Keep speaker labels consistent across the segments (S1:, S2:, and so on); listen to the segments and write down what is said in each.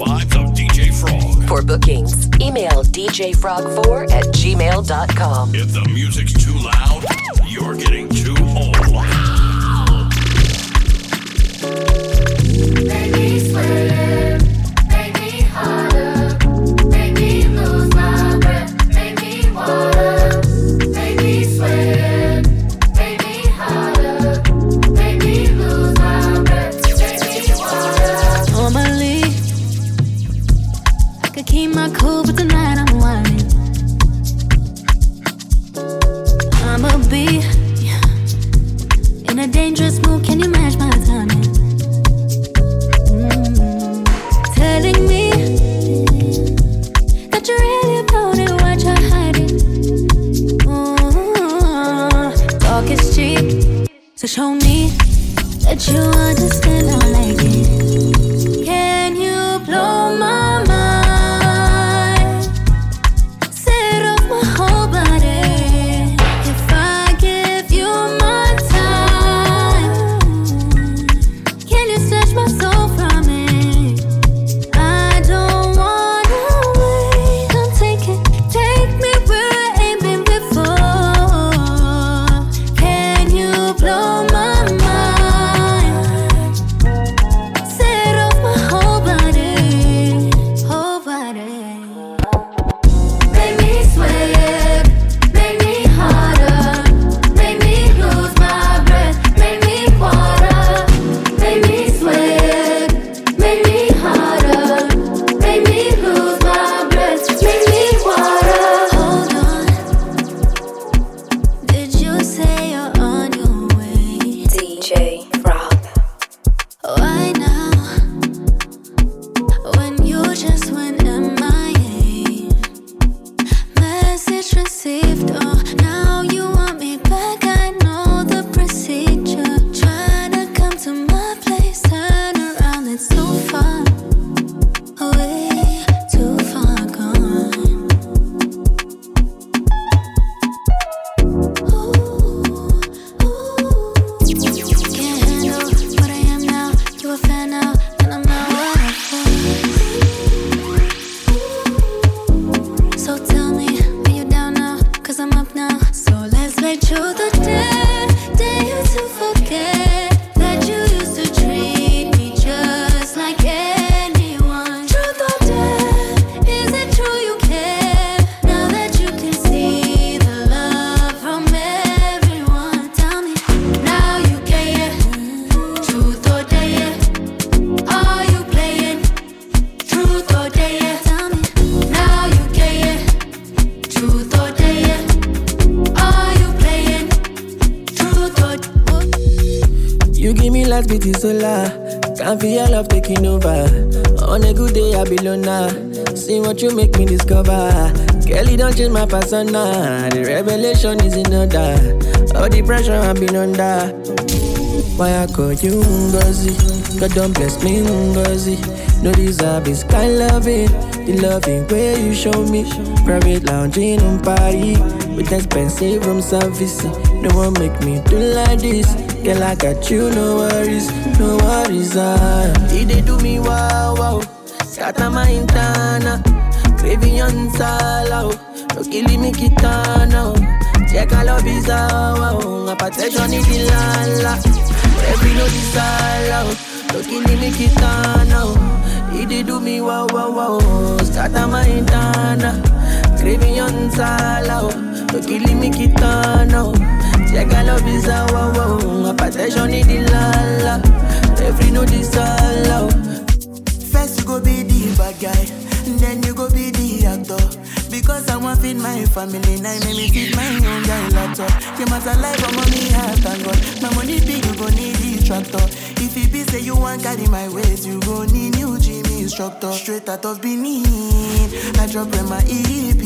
S1: vibes of DJ Frog.
S2: For bookings, email djfrog4 at gmail.com.
S1: If the music's too loud, you're getting too old.
S3: You
S4: make me
S5: discover. Kelly don't change my persona. The revelation is in order. All the pressure I've been under. Why I call you Ngozi? God don't bless me Ngozi. No deserve this kind loving. The loving way you show me. Private lounging on party. With expensive room service. No one make me do like this. Girl, I got you, no worries, no worries. Ah, he they do me wow wow. Scatter my internal. On sala. No killing me kitana. Check all of his wow. Hypertension is the lala. Every no disala. No killing me kitana. He they do me wow wow wow. Internal. Craving on sala. No killing me kitana. Check all of his wow wow. Hypertension is the lala. Every no disala.
S6: First you go be the bad guy, Because I want feed my family, now make me feed my own guy laptop. You must alive for money, I thank God. My money big, you go need the tractor. If it be say you want carry my weight, you go need new gym instructor. Straight out of Benin, I drop in my EP.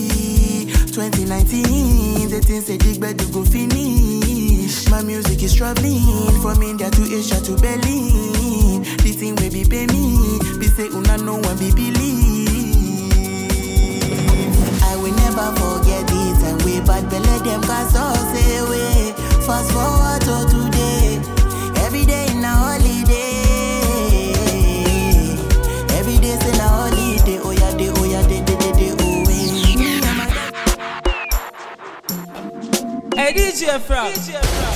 S6: 2019, they think say bed you go finish. My music is traveling from India to Asia to Berlin. The thing will be pay me, be say una no one be believe we never forget this, and we bad let them cast us away. Fast forward to today, every day in a holiday. every day
S7: in a
S8: holiday. Oh yeah, day, oh yeah, day, day, day, day, oh yeah. Hey DJ Frank. DJ Frank.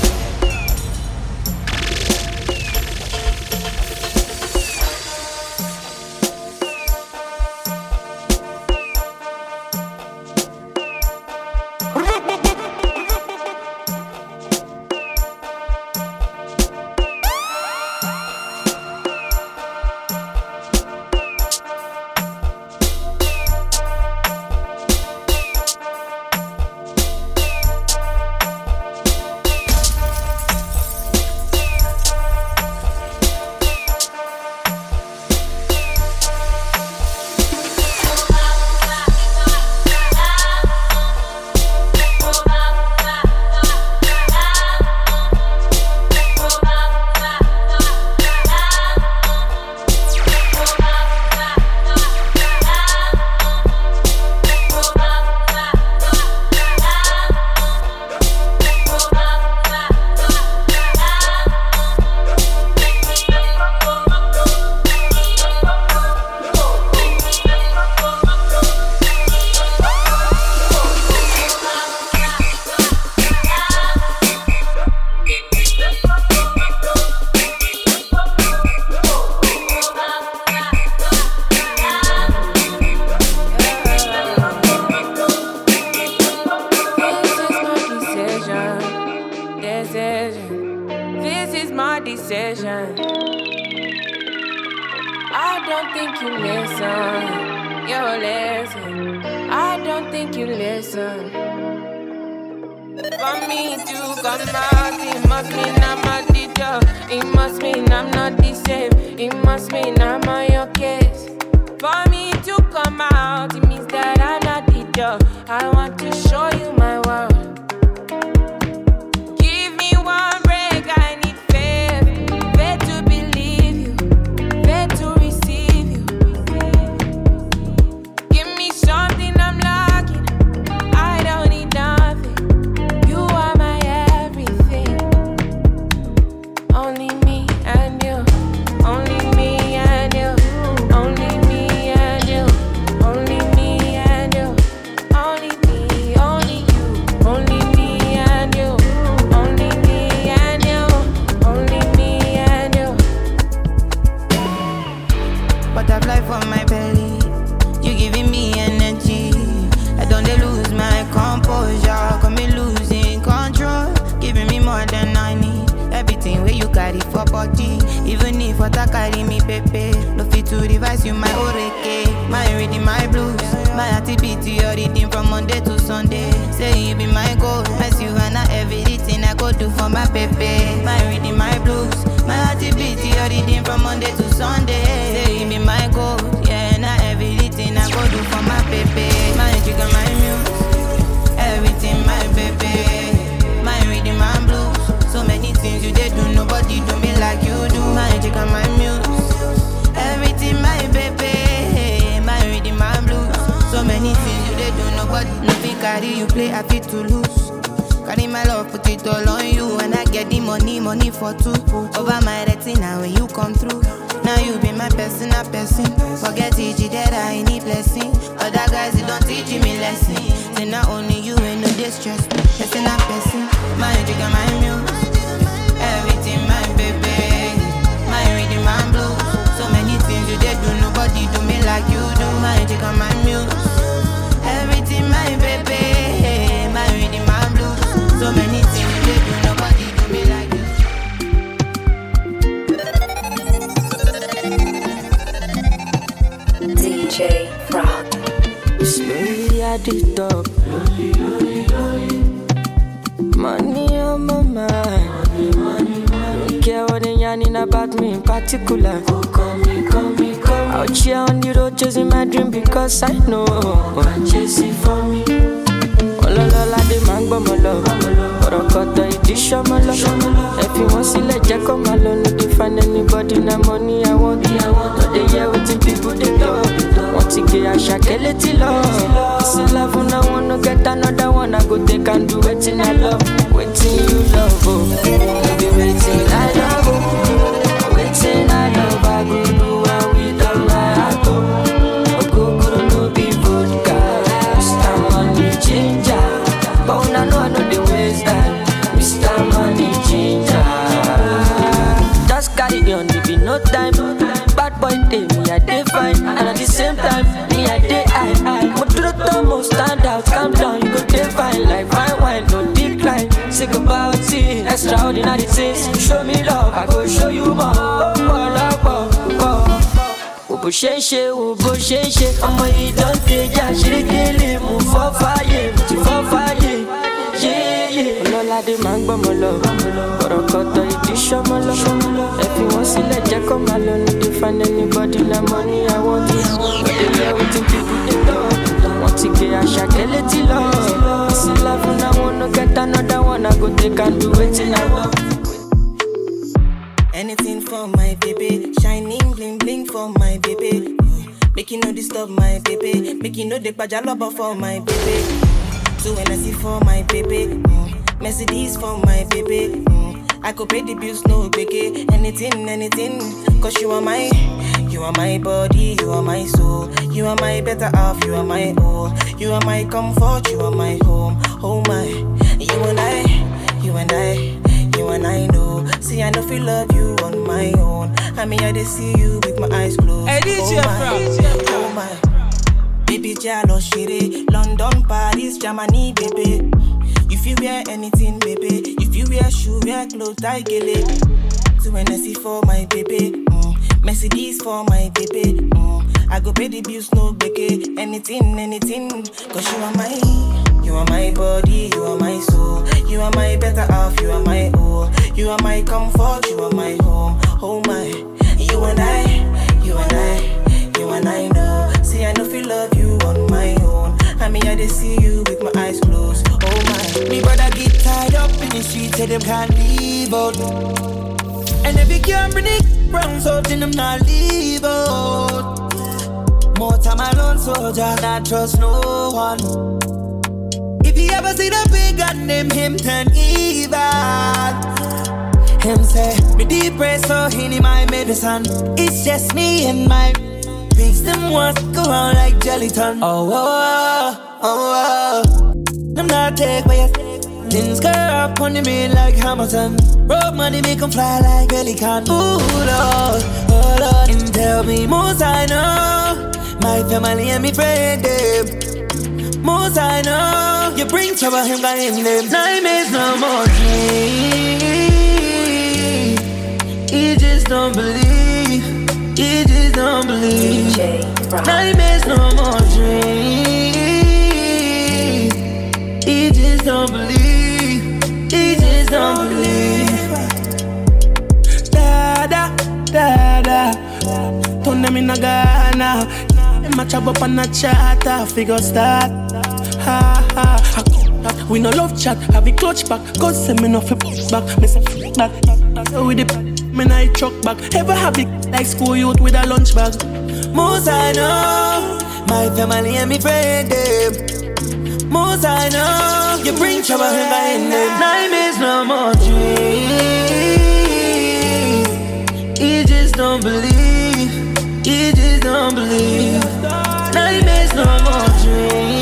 S8: You fit to lose. Carry my love, put it all on you. And I get the money, money for two. Over my retina when you come through. Now you be my personal person. Forget it, that I need blessing. Other guys, they don't teach me lesson. Say not only you ain't no distress. Person not person. My jigga, my muse. Everything, my baby. My reading, my blues. So many things you did do, nobody do me like you do. My jigga, my muse. Everything, my baby. So many things you did do, nobody do me like you.
S9: DJ Frog.
S10: Slowly at the top. Money on my mind. Don't care what they yarning about me in particular. Oh, come, come, come. Out here on the road chasing my dream because I know. I chasing for me. Ọlọ́lọ́lá dé máa ń gbọ́mọ lọ ọ̀rọ̀ kọ̀tọ̀ ìdí sọ́mọ lọ ẹ fi wọ́n sílẹ̀ jẹ́ kó máa lọ no dey find anybody na money I want. No dey hear wetin people dey talk wọ́n ti gé àṣà kẹ́lẹ́ tí lọ love. Na one no get another one. I go take and do wetin I love. Wetin you love oh. o no be wetin I love time. Bad boy day, me I dey fine, and at the same time, me I dey high high. But to the top, stand out, calm down, you go dey fine like fine wine, no decline. Sick about it, extraordinary things. Show me love, I go show you more. Oh, oh, oh, oh. Bó ṣe ń ṣe wo bó ṣe ń ṣe ọmọ yìí tó ń tẹjà délé mú fọ́ fàyè ti fọ́ fàyè yéyé. ọlọ́ládé máa ń gbọ́mọ lọ ọ̀rọ̀ kọ̀tọ̀ ìdí ṣọmọ lọ ẹ fi wọ́n sílẹ̀ jẹ́ kó máa lọ ní dey find anybody na money I want it but they hear wetin people dey talk wọ́n ti gbé àṣà kẹ́lẹ́ tí lọ sí life na one no get another one I go take and do wetin I love.
S11: Anything for my baby, shining bling bling for my baby. Make you no disturb my baby, make you no dey love for my baby. Two NSC for my baby, mm. Mercedes for my baby. Mm. I could pay the bills, no biggie. Anything, anything, cause you are my, you are my body, you are my soul. You are my better half, you are my all. You are my comfort, you are my home. Oh my, you and I, you and I, you and I know. See, I know feel love you on my own. I mean, I just see you with my eyes closed.
S12: Hey, DJ
S11: oh my, oh my. Baby, jalo oh, shiri, London, Paris, Germany, baby. If you wear anything, baby. If you wear shoe, wear clothes, I get it. To NSC for my baby. Mm. Mercedes for my baby. Mm. I go pay the bills, no beke. Anything, anything. Cause you are my, you are my body, you are my soul. You are my better half, you are my all. You are my comfort, you are my home. Oh my, you and I, you and I, you and I know. See, I know feel love you on my own. I mean, I just see you with my eyes closed. Oh my.
S5: Me brother get tied up in the streets, say them can't leave out. And if you can't bring it round, so then them not leave out. More time alone, soldier, not trust no one. If you ever see the big gun, name him turn evil. Him say, me deep breath, so he need my medicine. It's just me and my pigs, them ones go on like gelatin. Oh, oh, oh, oh. oh. Them not take by your Things girl up on the main like Hamilton. Road money make 'em fly like pelican. Ooh, Lord, oh Lord. And tell me, most I know. My family and me friend, them. Most I know. You bring trouble, him got him them. Nightmares no more dream. He just don't believe. He just don't believe. Nightmares no more dream. Don't believe. He just don't believe. Da da da da. Turn them in a Ghana. Them a chop up on a charter. Figure start. Ha ha. We no love chat, have a clutch back. God send me no flip back, me say back. So with the me I truck back. Ever have it like school youth with a lunch bag. Most I know, my family and me friend them. Most I know, you bring trouble in my in them. Nightmares no more dream. He just don't believe. He just don't believe. Nightmares no more dream.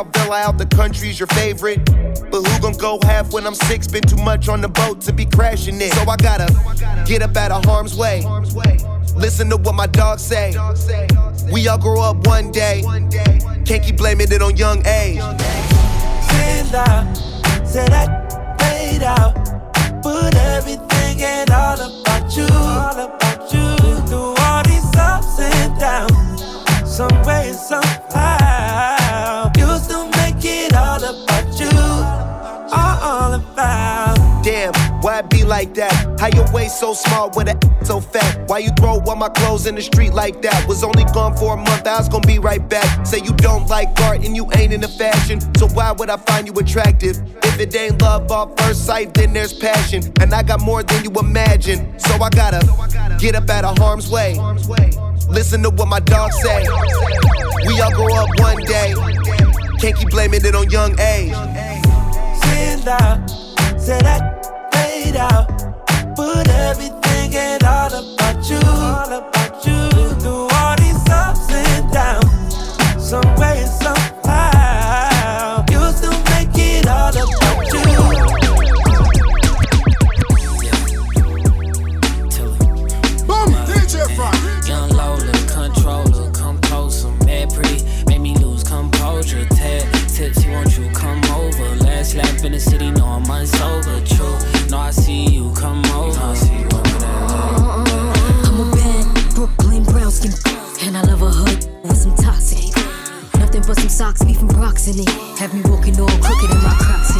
S13: Out villa out the country's your favorite. But who gon' go half when I'm six? Been too much on the boat to be crashing it. So I gotta get up out of harm's way. Listen to what my dogs say. We all grow up one day. Can't keep blaming it on young age.
S14: Stand out, say that paid out. Put everything and all about you, all about you. Through all these ups and downs, some way, somehow,
S13: like that? How your waist so small with a so fat? Why you throw all my clothes in the street like that? Was only gone for a month, I was gonna be right back. Say you don't like art and you ain't into fashion, so why would I find you attractive? If it ain't love off first sight, then there's passion. And I got more than you imagine, so I gotta get up out of harm's way. Listen to what my dog say. We all grow up one day. Can't keep blaming it on young age.
S14: Say that paid out. Put everything and all about you, all about you. Through all these ups and downs, some
S15: socks, beef from it. Have me walking all crooked in my crocs.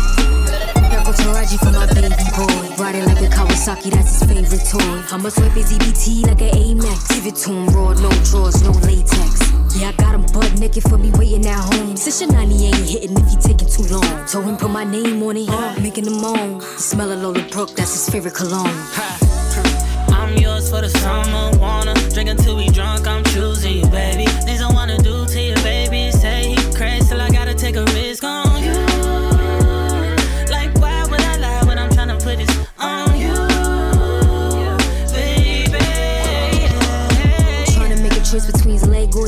S15: Yako Taraji for my baby boy. Riding like a Kawasaki, that's his favorite toy. I'ma swipe his EBT like an Amex. Give it to him raw, no drawers, no latex. Yeah, I got him butt naked for me waiting at home. Since your 90 ain't hitting if you taking too long. Told him put my name on it, making him moan. The smell of Lola Brooke, that's his favorite cologne.
S16: I'm yours for the summer, wanna drink until we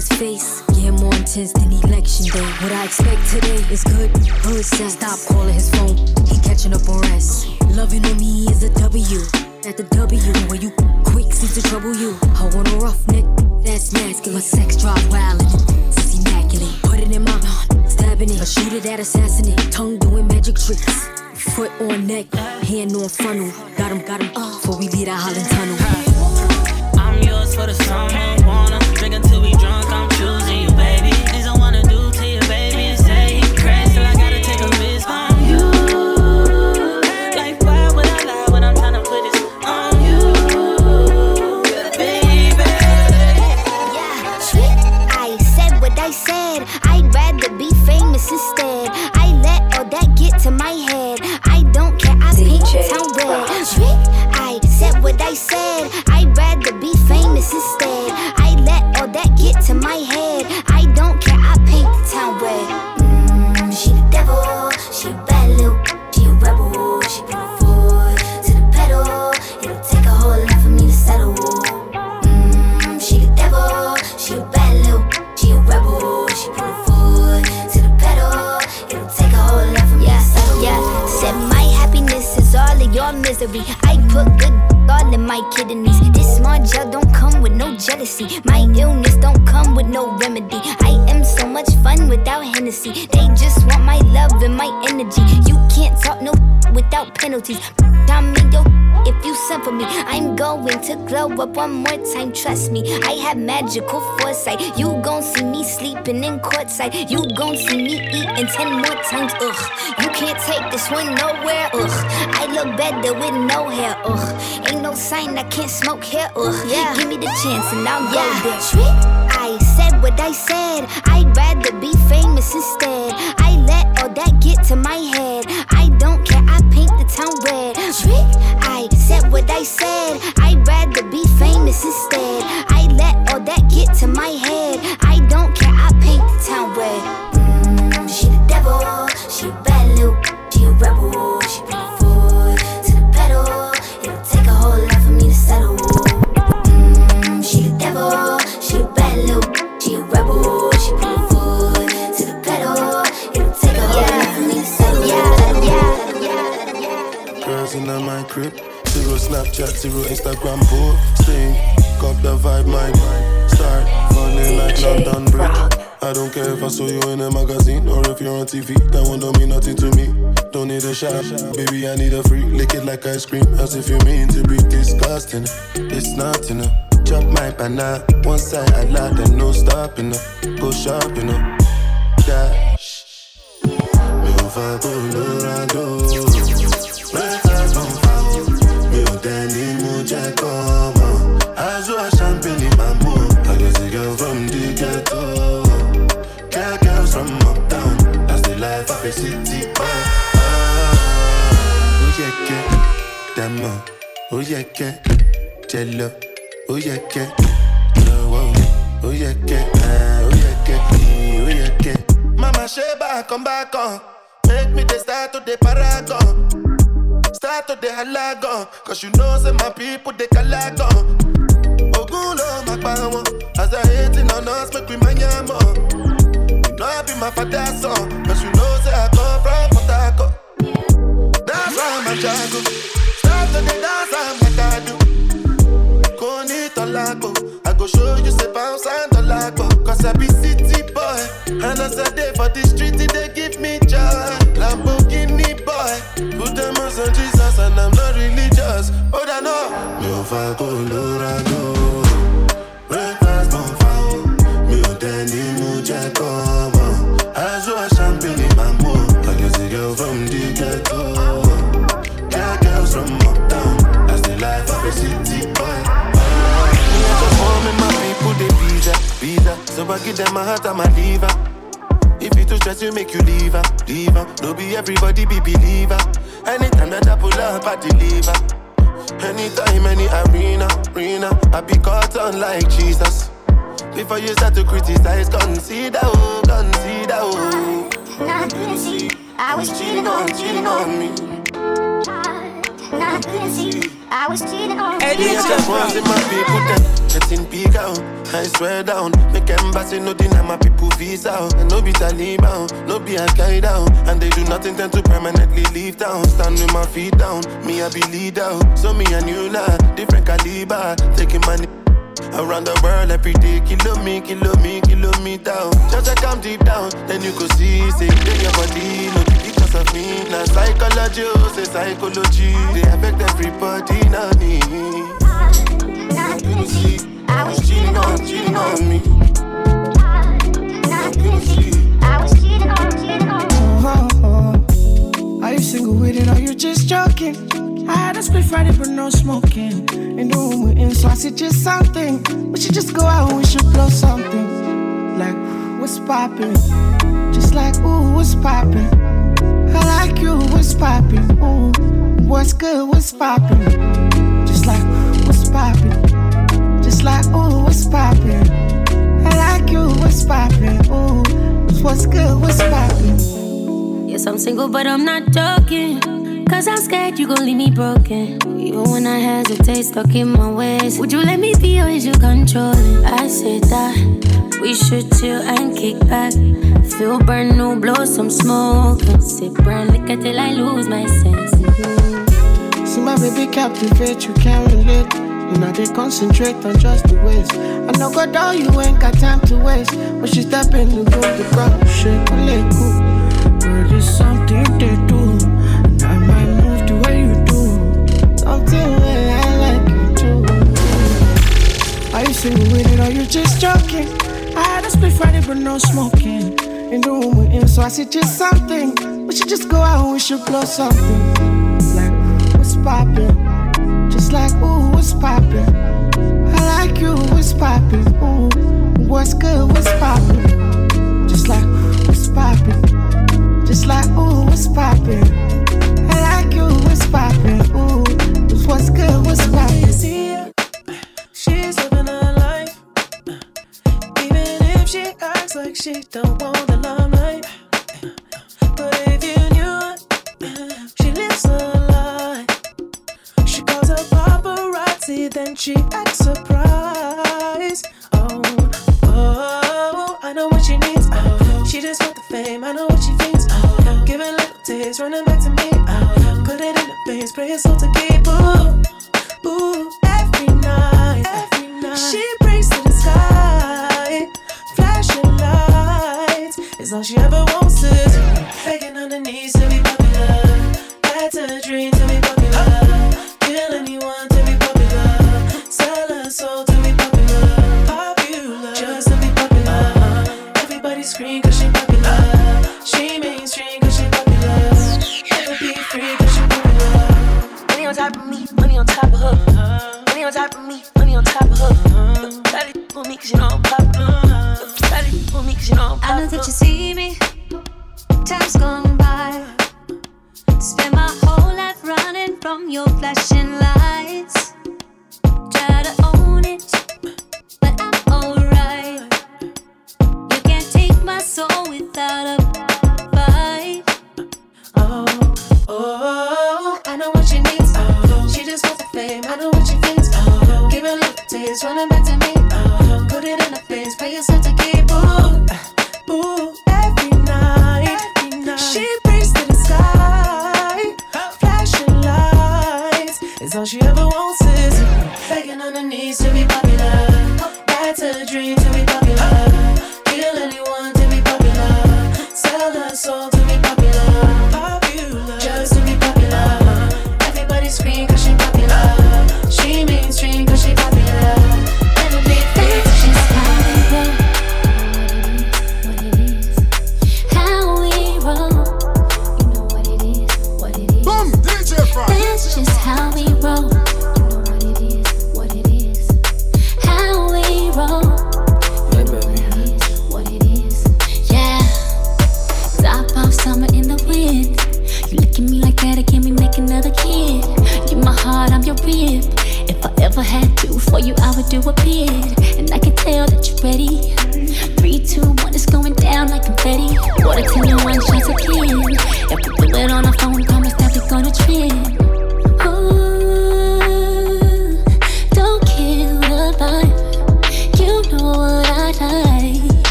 S15: his face. Yeah, more intense than election day. What I expect today is good, good sense. Stop calling his phone, he catching up on rest. Loving on me is a W. At the W, where you quick seems to trouble you. I want a rough neck, that's masculine. Sex drive wild and it's immaculate. Put it in my mouth, stabbing it. I shoot it at assassinate. Tongue doing magic tricks. Foot on neck, hand on funnel. Got him, got him, before we leave that Holland tunnel.
S16: I'm yours for the summer, wanna drink until we drunk.
S17: Have magical foresight. You gon' see me sleeping in courtside. You gon' see me eating ten more times. Ugh, you can't take this one nowhere. Ugh, I look better with no hair. Ugh, ain't no sign I can't smoke hair. Ugh, yeah. give me the chance and I'll go there. Trick,
S18: saw you in a magazine or if you're on TV. That one don't mean nothing to me. Don't need a shot, baby. I need a free. Lick it like ice cream, as if you mean to be disgusting. It's not enough. Chop my banana, one side I like and no stopping. Go shopping, dash. Mi ò Sheba, come back on. Make me the start to the paragon. Start to the halagon. Cause you know, say my people, they calagon. Ogun lo ma pa wọn. As I hating on us, make we mind ya more. You know I be my father's son. Cause you know, say I come from Harcourt. That's why I'm a jago. Start to the dance, I'm like I do. Koni tolago. I go show you say bounce and tolago. Cause I be city. And as I day for the street, they give me joy. Lamborghini boy. Put them on Jesus and I'm not religious. Oh, I know. I give them my heart and my liver. If you too stress, you make you leave her, leave her. No be everybody be believer. Anytime that I pull up, I deliver. Anytime, any arena, arena, I be caught on like Jesus. Before you start to criticize, consider, oh, consider, oh.
S4: See I was cheating on, cheating on me. Now I couldn't see I was cheating on
S18: Me, I just want see my people them getting big out. I swear down, make embassy no deny my people visa. out. And no be Taliban, no be Al Qaeda, and they do nothing tend to permanently leave town. Stand with my feet down, me I be leader. So me and you lah, different caliber, taking money. Around the world every day, kilo me, kilo me, kilo me down. Just I come deep down, then you go see, say, then your body, no be because of me. Now psychology, oh, say psychology, they affect everybody, not me. You see, I was cheating on, cheating on me. You see,
S4: I was cheating on, cheating on
S19: Oh, oh, oh. Are you single with it or you just joking? I had a split Friday but no smoking. In the room we're in, so I suggest something. We should just go out and we should blow something. Like, what's poppin'? Just like, ooh, what's poppin'? I like you, what's poppin'? Ooh, what's good, what's poppin'? Just like, what's poppin'? Just like, ooh, what's poppin'? I like you, what's poppin'? Ooh, what's good, what's poppin'?
S20: Yes, I'm single, but I'm not joking. Cause I'm scared you gon' leave me broken. Even when I hesitate, stuck in my ways. Would you let me be or is you controlling? I said that we should chill and kick back. Feel brand new, blow some smoke. And sip brand liquor till I lose my sense. Mm-hmm.
S19: See my baby captivate, you can't relate. And I they concentrate on just the ways. I know God all you ain't got time to waste. When she step in the room, the crowd shake, I let go. But it's something different. I like too. Are you or you just joking? I had a Friday but no smoking. In the room with so I something. We should just go out we should blow something. Like. Just like, ooh. I like you. Ooh, what's good. Just like. Just like, ooh, what's poppin'? I like you, what's poppin'? What's good? What's right?
S21: You see her? She's living her life. Even if she acts like she don't want the limelight. But if you knew it, she lives a lie. She calls her paparazzi, then she acts
S18: up.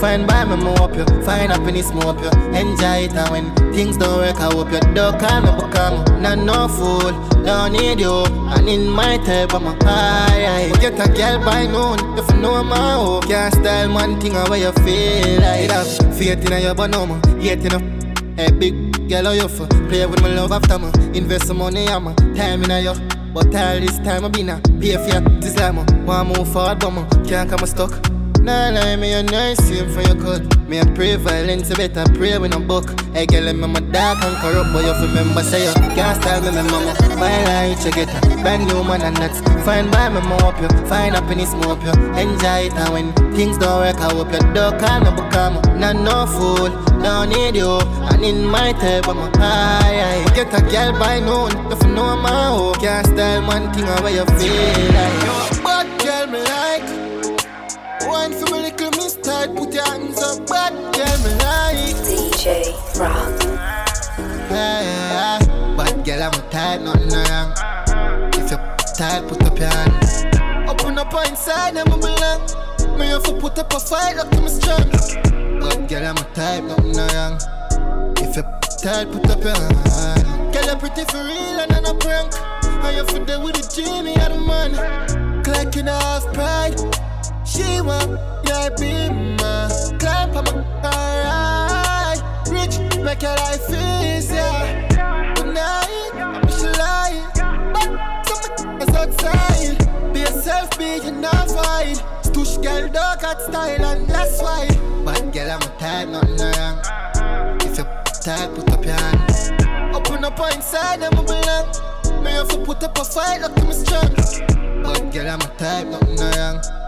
S22: Fine by me, me up you. Fine happiness, me up you. Enjoy it, and when things don't work, I hope you don't call me because not no fool. Don't need you, and in my type, I'm a high. high. Get a girl by noon, if you know my hope. Can't style one thing away you feel like. It have faith in your but no more. Yet big girl, how you for? Play with my love after me. Invest some money, I'm a time in you. But all this time I've been a pay for this I Wanna move forward, but I can't come stuck. Nah lie, me a nice save for your cut. Me a pray violence, you better pray with no book. Hey girl, I'm my dark and corrupt, but you remember say you can't style me, my mama. My light, you get a brand new man and nuts. fine by me, more up you. Fine up in this smoke you. Enjoy it and when things don't work, I hope you duck and I become not no fool. Don't need you, and in my type, I'm a high. I get a girl by noon, if you know my hope. Can't style one thing away you feel like. But girl, me like time for my little mistake. Put your hands up, but tell me like
S9: DJ Rock.
S22: Hey, but girl, I'm a tired, nothing wrong. If you're tired, put up your hands. Open up inside, I'm a belong. May have to put up a fight, up to my strength. But girl, I'm a tired, nothing wrong. If you're tired, put up your hands. Girl, you're pretty for real and I'm a prank. How you to deal with the genie, I'm a man. Clocking off pride. She want your my climb on my alright. Rich, make your life easier. Tonight, I'm just lying. But something outside. Be yourself, be you not fight. Stush girl, dog got style, and that's why. But girl, I'm a type, nothing wrong. If you tight, put up your hand. Open up inside, I'm a belong. Me have put up a fight, look to me strong. But girl, I'm a type, nothing wrong.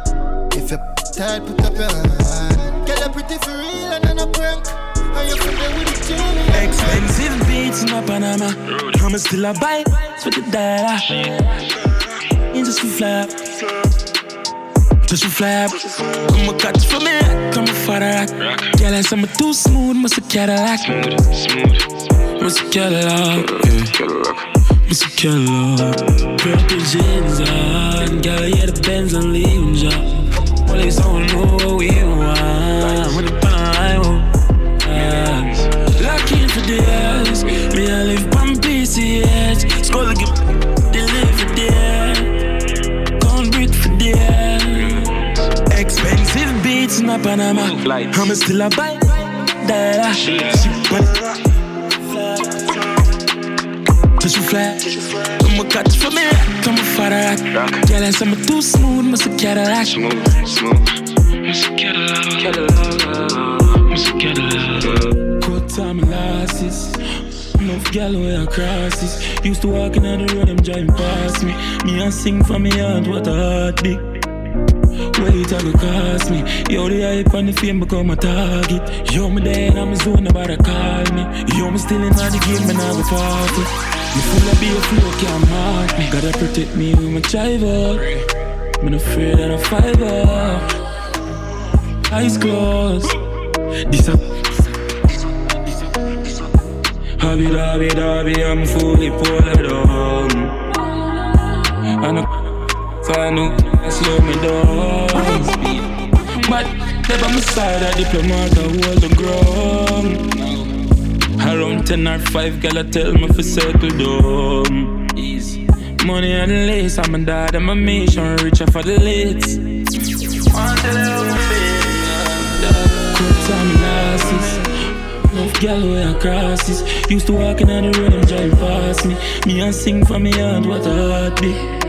S22: If put up your hand. Girl, you pretty for real and I'm a prank. And you feel with the Jimmy.
S23: Expensive beats in my Panama. I'ma still a buy for the dollar. You just fly. Just fly. I'ma cut for me. Come a father. Girl, I I'm too smooth. Must a Cadillac. Must a Cadillac. Yeah. Must a Cadillac. Purple jeans on. Girl, yeah, the Benz and leaving. Police don't know what we want. The pan I Lock in for the. Me, I live on PCH. Skull give they live for the Gun brick for the Expensive beats in a Panama. I'm still a buy. Ship on Just fly. I'ma cut for me. Come a father. Girl, I say I'm too smooth. Must a Cadillac. Smooth, smooth. Must a Cadillac. Cadillac. Must a Cadillac. Cut time and losses. Enough gal way across this. Used to walk in on the road, them driving past me. Me and sing for me heart, what a heartbeat. Wait, I go cost me. Yo, the hype and the fame become a target. Yo, me there and I'm a zone, nobody call me. Yo, me still in the game, man, I go party. Me full of beer, flow can't mark me. Gotta protect me with my driver. I'm afraid that I'm five up. Eyes closed. This a Hobby, dobby, dobby, I'm fully pulled down. And I find out slow me down. But never my side, a diplomat, I hold the ground. Around 10 or 5, girl, I tell me for settle down. Easy. Money and lace, I'm a dad, I'm a mission, richer for the lids. One tell you how I feel. Time losses. Enough gal way across this. Used to walk in on the road, them drive past me. Me and sing for me heart, what a heartbeat.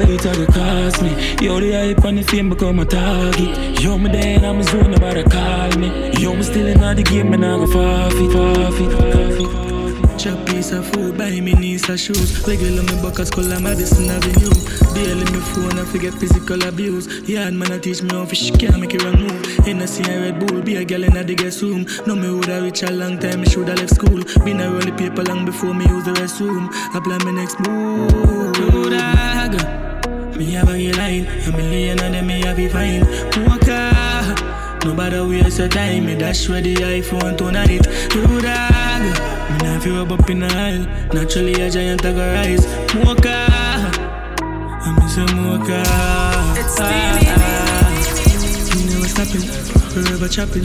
S23: Wait, I go cost me. Yo, the hype and the fame become a target. Yo, me there and I'm a zone, nobody call me. Yo, me still in the game, and I go forfeit, forfeit, forfeit. Chop piece of food, buy me niece a shoes. Regular me buckets, color Madison Avenue. Daily me phone, I forget physical abuse. Yard man, I teach me how to she can't make it wrong move. In a see a Red Bull, be a girl in a the guest room. No me woulda reach a long time, me shoulda left school. Been a roll the paper long before me use the restroom. Apply my next move. Do that. Me have a line, a million of them me have be fine. Walker, nobody waste your time. Me dash where the iPhone tonight. Do that. Me not feel rub up in the aisle. Naturally a giant I go rise. Walker, I miss a walker.
S14: It's ah,
S23: Me never stopping, forever chopping.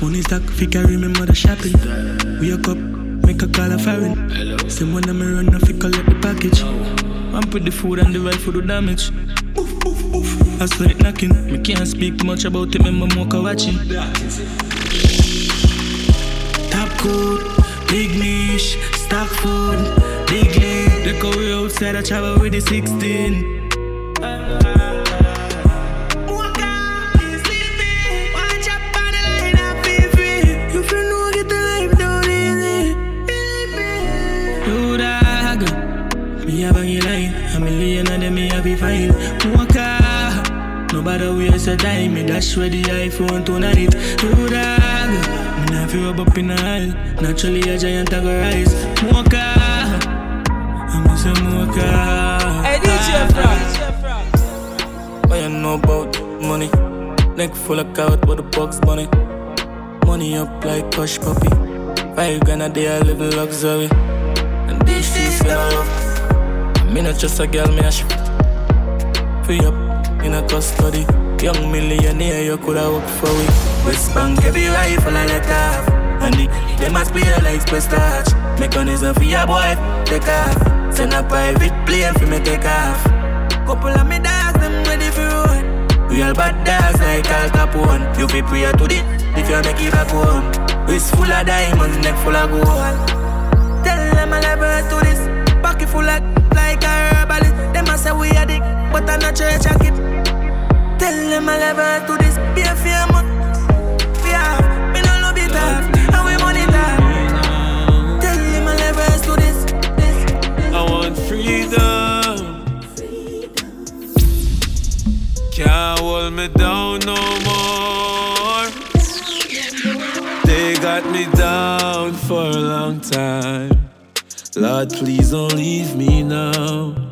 S23: Money stack, fi carry me mother shopping. Wake up, make a call a foreign. Same one me run, fi collect the package. I'm put the food and the for the damage. I saw it knocking. Me can't speak much about it, my mocha watching. Top coat, big niche, stock food, big league. They go way outside, I travel with the 16. Waste a time. Me dash where the iPhone tonight. Do that. Me not feel rub up in the aisle. Naturally a giant I go rise. Walker, I miss a walker.
S14: Hey, DJ ah, Frank.
S23: What you know about money? Neck full of carrot with the box money.
S14: Money up like hush puppy. Five grand a day, I live in luxury. And these streets full of love. Me not just a girl, me a shit. Free up in a custody. Young millionaire, you coulda worked for we. West Bank, every rifle I let off. And the, they must be a like prestige. Mechanism for your boy, take off. Send a private plane for me take off. Couple of me dogs, them ready for run. Real bad dogs like Al Capone. You be prayer to the if you make it back home. Wrist full of diamonds, neck full of gold. Tell them I never to this. Pocket full of like a herbalist. Them a say we a dick, but I'm not church a kid. Tell them I never to this. Be a fear have, me no love it off. And we money talk. Tell them I never to this.
S23: I want freedom. Can't hold me down no more. They got me down for a long time. Lord, please don't leave me now.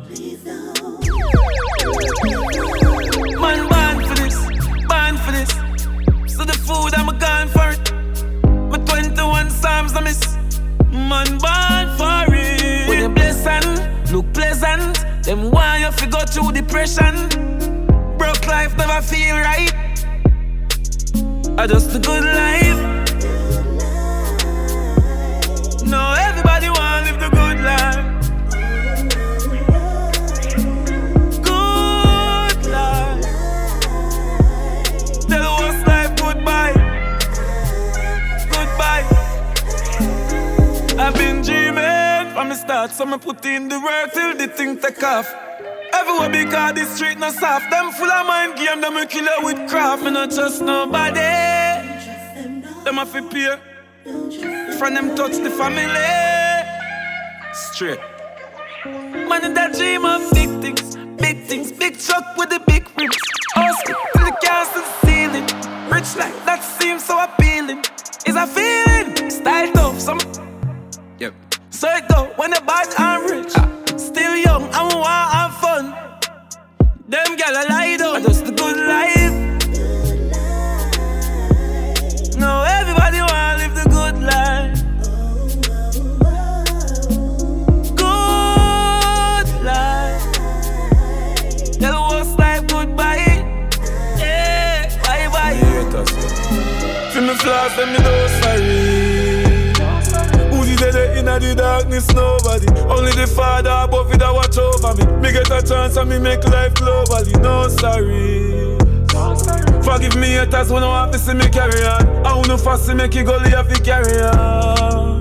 S14: Man, born for it. When you bless and look pleasant, them why you fi go through depression. Broke life never feel right. I just a good life. No, everybody want from the start, so me put in the work till the thing take off. Everywhere because the street no soft. Them full of mind game, them a killer with craft. Me not trust nobody. Them a fi pay. From them touch the family. Straight. Man in that dream of big things, big things, big truck with the big rims. Oscar till the castle ceiling. Rich like that seems so appealing. Is a feeling, style tough, some. So it go when the bad and rich. Still young, I'm wild and fun. Them gal a lie down, just the good life.
S23: The darkness? Nobody. Only the Father above it that watch over me. Me get a chance and me make life globally. No sorry. Forgive me haters when I have to see me carry on. I wanna fast to make you go live fi carry on.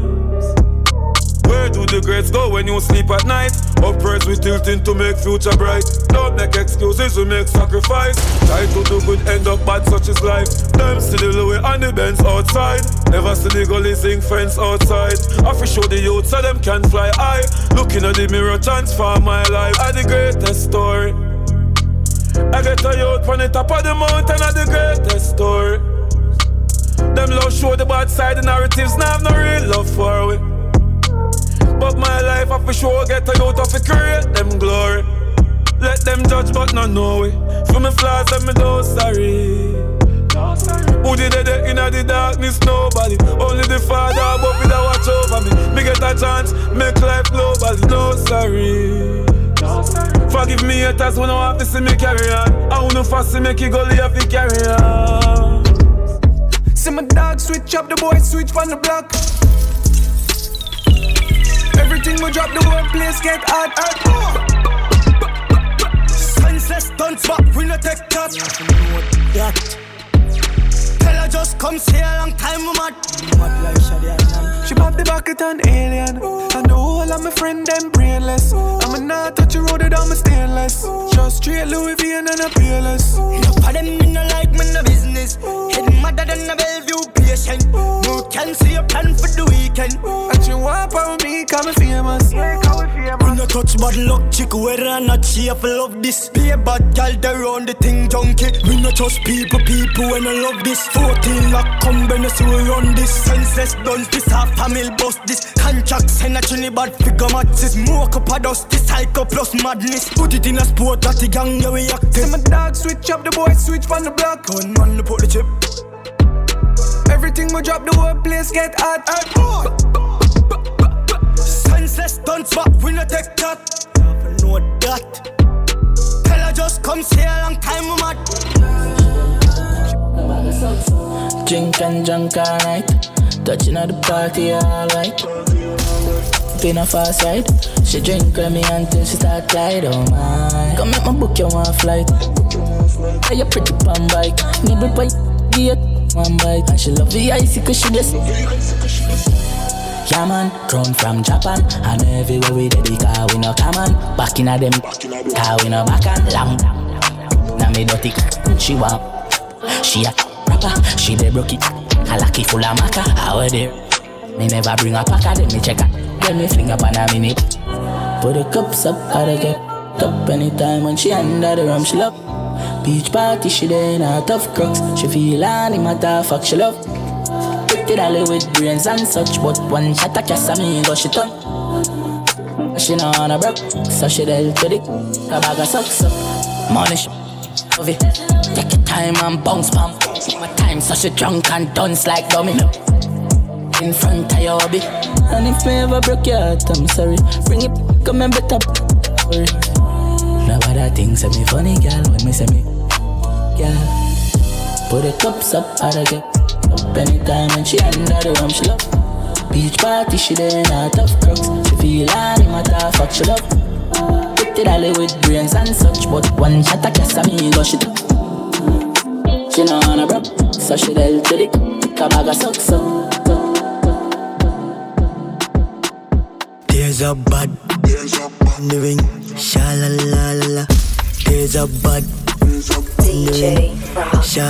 S23: Where do the greats go when you sleep at night? Upwards we tilting to make future bright. Don't make excuses, we make sacrifice. Try to do good, end up bad, such is life. Them see the Louis and the Benz outside. Never see the gully sing fence outside. I fi show the youth so them can fly high. Looking at the mirror, transform my life. I the greatest story. I get a youth on the top of the mountain, I the greatest story. Them love show the bad side, the narratives now have no real love for it. But my life, I for sure get a youth of a create them glory. Let them judge, but not know it. For me flaws, let me know sorry. Who did it in the darkness? Nobody. Only the Father above it that watch over me. Me get a chance, make life global. No sorry. Forgive me haters when I have to see me carry on. I wanna fast to make you go live fi carry on.
S19: See my dog switch up, the boy switch from the block. Everything we drop, the whole place get hot.
S24: Senseless stunts, but we no take that. that. Tell her just come stay a long time, we mad. Mad like Shadi
S19: She pop the bucket on alien. And the whole of my friend them brainless. I'm a not touch the road down my stainless. Just straight Louis V and a peerless.
S24: Enough of them, me no like me no business. Head madder than a Bellevue patient. No can see a plan for the weekend.
S19: And she want on me, call me famous. Yeah, call me famous.
S24: We no touch bad luck, chick, whether or not she have love this. Be a bad gal, they run the thing junkie. We no trust people, people when I love this. 14 lock, come when so we run this. Senseless done this, half family bust this. Contract send a trini bad figure matches. Smoke up a dust, this psycho plus madness. Put it in a sport, that the gang, yeah we active.
S19: See my dog switch up, the boy switch from the block.
S24: Gun man, put the chip. Everything we drop, the whole place get hot. Senseless stunts, but we no take that. Never know that. Tell her just come stay a long time, we mad.
S25: Drink and drunk all night. Touching at the party alright. Pin a fast ride. She drink with me until she start glide. Oh my. Come make my book you one flight. Hey, you pretty pan bike. Nibble pie. Get one bite. And she love the icy cause she just. Yeah man, crown from Japan. And everywhere we did it car we no come on Back in a them, car we no back on Long, now me dirty She want, she a rapper She the broke it, a lucky full of maca How there, me never bring a packer Then me check her, then me fling up on a minute. Put the cups up, they get up Anytime when she under the rum she love Beach party she there in a tough crooks She feel any matter fuck she love. Pretty dolly with brains and such But one shot a kiss a me go she tongue She know on a broke So she dealt to the A bag of sucks up Money she love it. Take your time and bounce pam. My time so she drunk and dance like domino In front of your hubby And if me ever broke your heart I'm sorry. Bring it come and better Now other things say me funny girl When me say me Girl Put the cups up, to get up anytime when she under the rum, she love. Beach party, she there in a tough crooks. She feel any matter, fuck she love. Pretty dolly with brains and such, but one shot a kiss me go she do. She know on a broke, so she dealt to the take a bag of up.
S24: There's there's a bad in the ring. Sha la la la la. There's a bad DJ Sha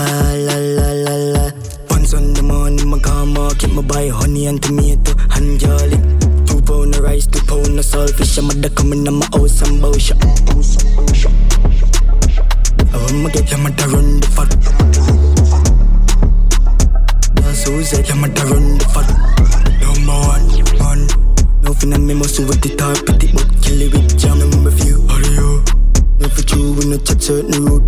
S24: la la la la. Once on the morning, my car market, my buy honey and tomato and jolly. Two pound of rice, two pound of saltfish. I'm a coming in my house and bow shop. Oh, I'ma get your mother run the fat. That's who said your mother run the fat. Number one, one. Nothing I me must with the top, pretty but kill it with jam. Number few, how do you? Never true, we no touch certain road.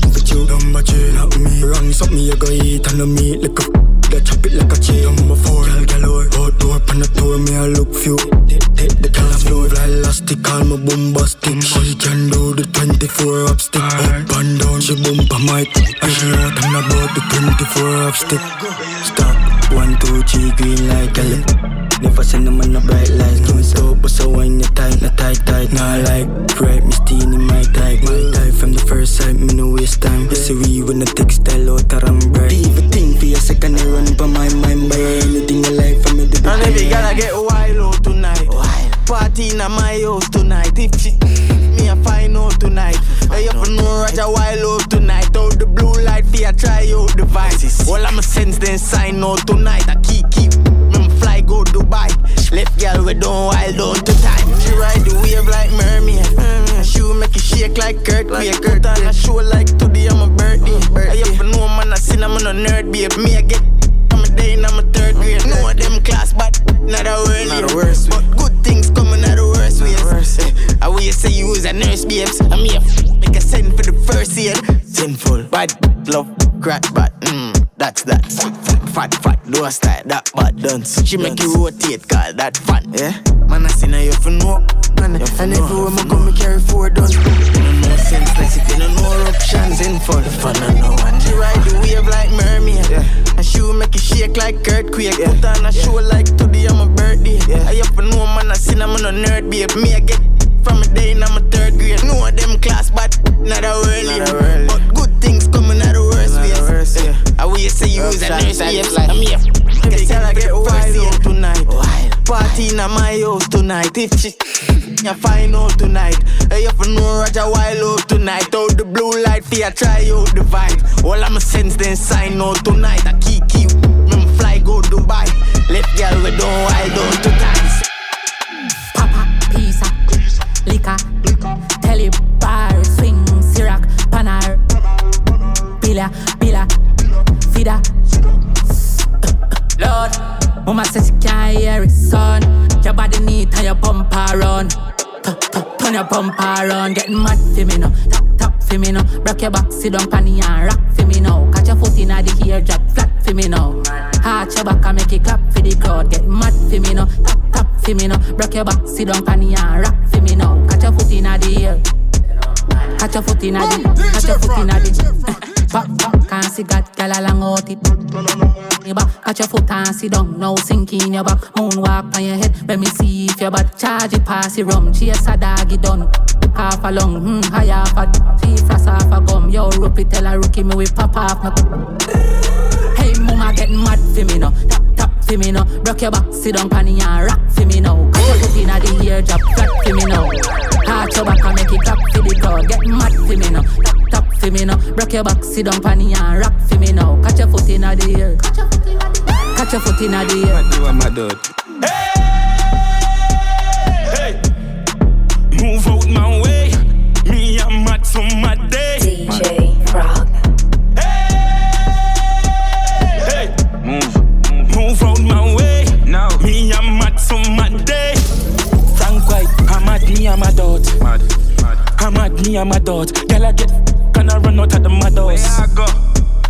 S24: Never true, number two, not me. Wrong, something you go eat and no meat like a that chop it like a cheese. Number four, gal galore. Outdoor, pan the tour, me I look few. Take, the color flow, fly elastic, call me bombastic. She can do the 24 up stick. Up and down, she bump a mic. And she out and about the 24 up stick. Stop, one, two, three, green light, gal. Never send them on the bright lights. Give me stop, but so when you tight, not tight, tight. Nah, like, right, me steam in my type. My type from the first sight, me no waste time. Yes, we when the textile out around bright. Even think for a second, I run by my mind. Buy anything I like from me, do the
S26: And if you gotta get wild out tonight, wild. party in my house tonight. If she me a find out tonight, I have to know Roger wild out tonight. Out the blue light for you try out the vices. All I'ma sense then sign out tonight. I keep keep me fly go Dubai. Left girl we don't wild out to time. She ride the wave like mermaid. Mm, she will make it shake like Kurt. Like Kurt and I show like today I'm a birthday. I have know man I seen I'm a nerd babe. Me I get I'm a day in I'm a third grade. No of them class, but not a world. Not a worst But good things coming out the worst ways. Eh, I will say you was a nurse, babes. I'm here, make a send for the first year. Sinful, bad, love, crack, bad. Mm, that's that. Fat, fat, do a style, that bad dance. She make you rotate, call that fun. Yeah, man, I seen her, you for know. Man, and everywhere I come, me carry four done. No sense, like if you don't know eruptions in for the fun of no one. She ride the wave like mermaid. Yeah. And she will make it shake like earthquake. Yeah. Put on a show like today on my birthday. Yeah. I have to know man, I seen I'm on a nerd babe. Me I get from a day in I'm a third grade. No of them class, but not a worldly. But good things coming Will say you was a nurse babe. I'm here. I tell I get year tonight. Party in my house tonight. If she you find out tonight. I have to know Roger wild out tonight. Out the blue light for you try out the vibe. All I'ma sense then sign out tonight. I keep keep me fly go Dubai. Left girl we don't wild out to
S27: mama says she can't hear it, son. Your body neat and your bumper run. Tu- tu- Turn your bumper on, getting mad for me now. Tap tap for me now. Break your back, sit down, panny and rock for me now. Catch your foot in the ear, drop flat for me now. Heart your back and make it clap for the crowd. Get mad for me now, tap tap for me now. Break your back, sit down on the and rock for me now. Catch your foot in the ear. Catch your foot in the, catch your foot in the. Back, back, can't see God, girl along out it. Your back, catch your foot and sit down. Now sink in your back, moonwalk on your head. Let me see if your bad charge it pass it rum. Chase a dog it done. Off a lung, hmm, high off a frost off a gum. Yo, rookie tell a rookie me we pop off my. Hey, mama get mad for me now. Tap tap for me now. Broke your back, sit down, panny and rock for me now. Catch your foot in the ear, drop flat for me now. Heart your back and make it clap for the crowd. Get mad for me now. Tap tap for me now. Broke your back, sit down, panny and rock for me now. Catch your foot in the ear. Catch your foot in the ear.
S28: You are my dude.
S23: Move out my way. Me and Max on my day.
S9: DJ Frog.
S23: Hey, move, move out my way. Now, me and Max on my day. Frank White, I'm at me, I'm a dot. Mad, mad. I'm at me, I'm a dot. Girl, I get gonna run out of the mad house. Where I go?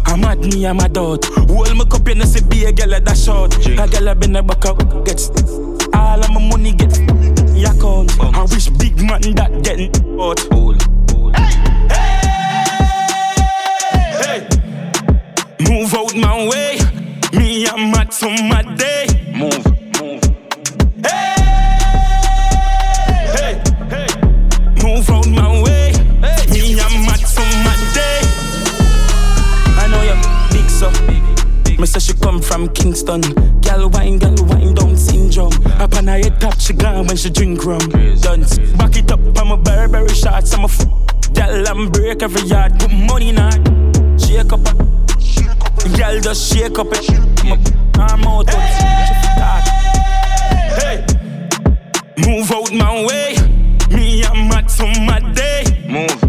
S23: I'm at me, I'm a dot. Hold my cup in the see be a girl at that short. A girl I been a back up, gets all of my money get your account. I wish big man that getting out. Hey, hey, hey. move out my way. Me I'm Max on my day. Move, say she come from Kingston. Gal wine, gal wine down syndrome. Up on her head top, she gone when she drink rum. Dance, back it up, I'm a Burberry shots. I'm a f- gal and break every yard. Put money in her. Shake up, her. gal just shake up it. I'm a arm out, hey. Move out my way. Me I'm Max on my day. Move,
S11: move.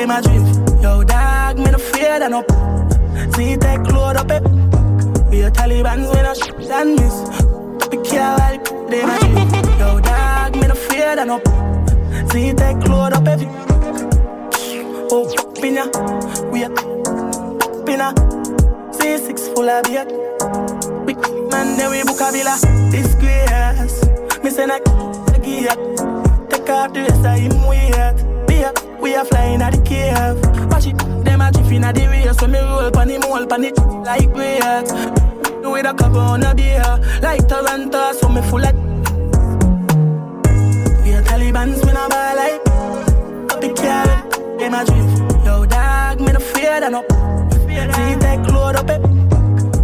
S11: Them a.
S19: Yo dog, me no fear that no. See take load up eh. it. We are Taliban's, we no shit and miss. Copy car like them a drift. Yo dog, me no fear that no. See take load up eh. every. Oh, pinna, we are pinna. See six full of beer. Big man, then we book a villa. Disgrace. Me say nak gear. Take off the rest of him weird. Beer, we are flying at the cave. Watch it, them a jiff inna the race. So me roll pan him, roll pan it like weird. With a cover on a beer, like Toronto, so me full of. We are Taliban's, we no buy like. Up the car, them a drift. Yo, dog, me no fear that no. See, take load up it.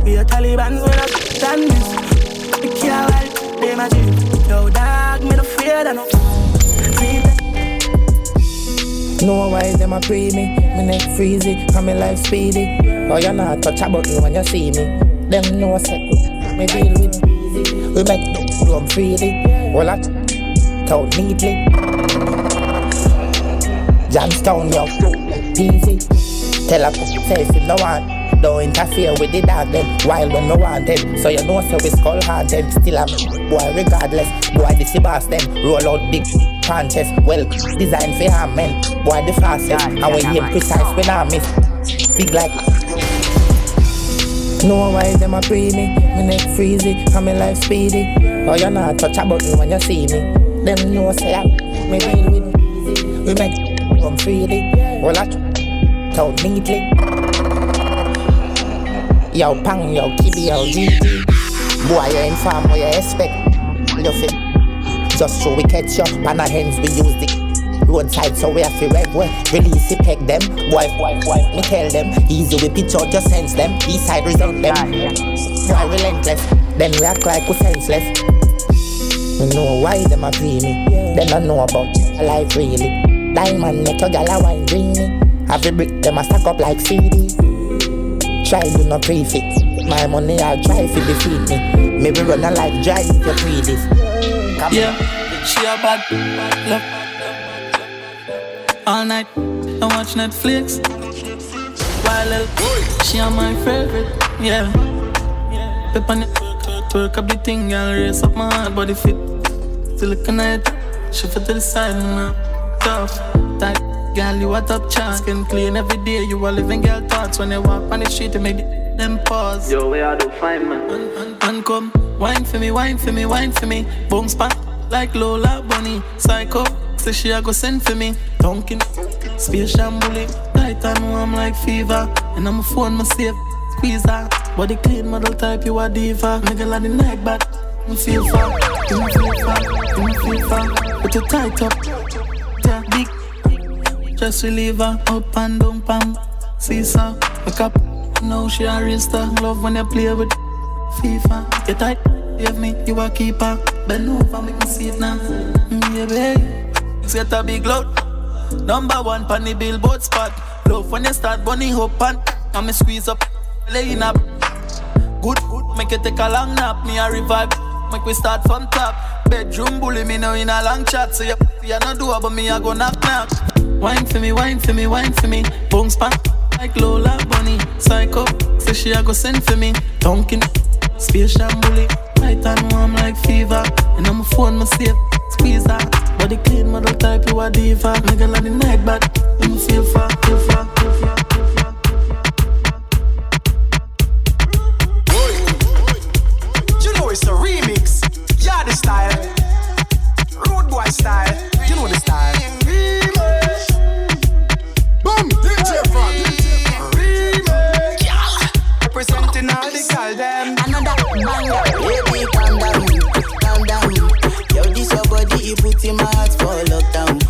S19: We are Taliban's, we no stand this. Up the car, them a drift. Yo, dog, me no fear that no.
S29: No why them a pre me, me neck freezy, and me life speedy. Oh you not touch a button when you see me. Them know set, me deal with. We make the room freely, well I count neatly. Johnstown yo, easy. Tell a say if no want. Don't interfere with the dog them While when no want them So you know so we skull hard them Still a boy regardless Boy this the boss them Roll out big punches Well designed for harm men Boy the fastest And we aim precise when I miss Big like no why them a pre me, me neck freezy, and me life speedy. Oh you not touch a button when you see me. Them know say I me deal with easy. We make come freely, well I count neatly. Yo pang, yo kibi, yo GT. Boy you inform what you expect. You fit. Just so we catch up, and our hands we use the Roadside, so we have to rev well. Release it, peg them. Boy, boy, boy, me tell them. Easy, we pitch out, just sense them. East side, resent them. Boy, relentless. Then we act like we senseless. We know why them a play me. Them don't know about life really. Diamond make your gal a wine dreamy. A brick, them a stack up like CD. Try do not prefix. My money I'll try to defeat me. Maybe run a like drive if you pre this. Come
S30: Yeah, she a bad love. All night, I watch Netflix. While she on my favorite, yeah. Pep on it, twerk up the thing, girl, raise up my heart, body fit. Still looking at it, shift it to the side, now. Tough, tight, girl, you a top chance. Skin clean every day, you a living girl thoughts. When you walk on the street, you make the, them pause.
S31: Yo, where I do find man?
S30: And, and come, wine for me, wine for me, wine for me. Boom spot, like Lola Bunny, psycho. Say she a go send for me. Dunkin', space shambuli. Tight and warm like fever. And I'm a phone, my safe. Squeeze her. Body clean, model type, you a diva. Nigga like the night, but me feel far. You me feel far. You me feel far. Put it tight up. Yeah, big. Just relieve her. Up and down, pam. Seesaw. Wake up. Now she a race star. Love when you play with FIFA. You tight. Give me, you a keeper. Bend over, make me see it now. Mm, yeah, baby. Get a big load. Number one pan the billboard spot. Love when you start bunny hop and and me squeeze up, laying up. Good, good, make you take a long nap. Me a revive, make we start from top. Bedroom bully me now in a long chat. So you, you no do but me a go knock knock. Wine for me, wine for me, wine for me. Boom span like Lola Bunny. Psycho, say she a go send for me. Tonkin, space shambuli. Tight and warm like fever. And I'm a phone, my safe. Squeeze her. Body clean, model type, you a diva. Nigga like the night, but you me feel far, feel far, feel
S32: know it's a remix. Yeah, the style. Road boy style. You know the style.
S6: You put in my heart for lockdown,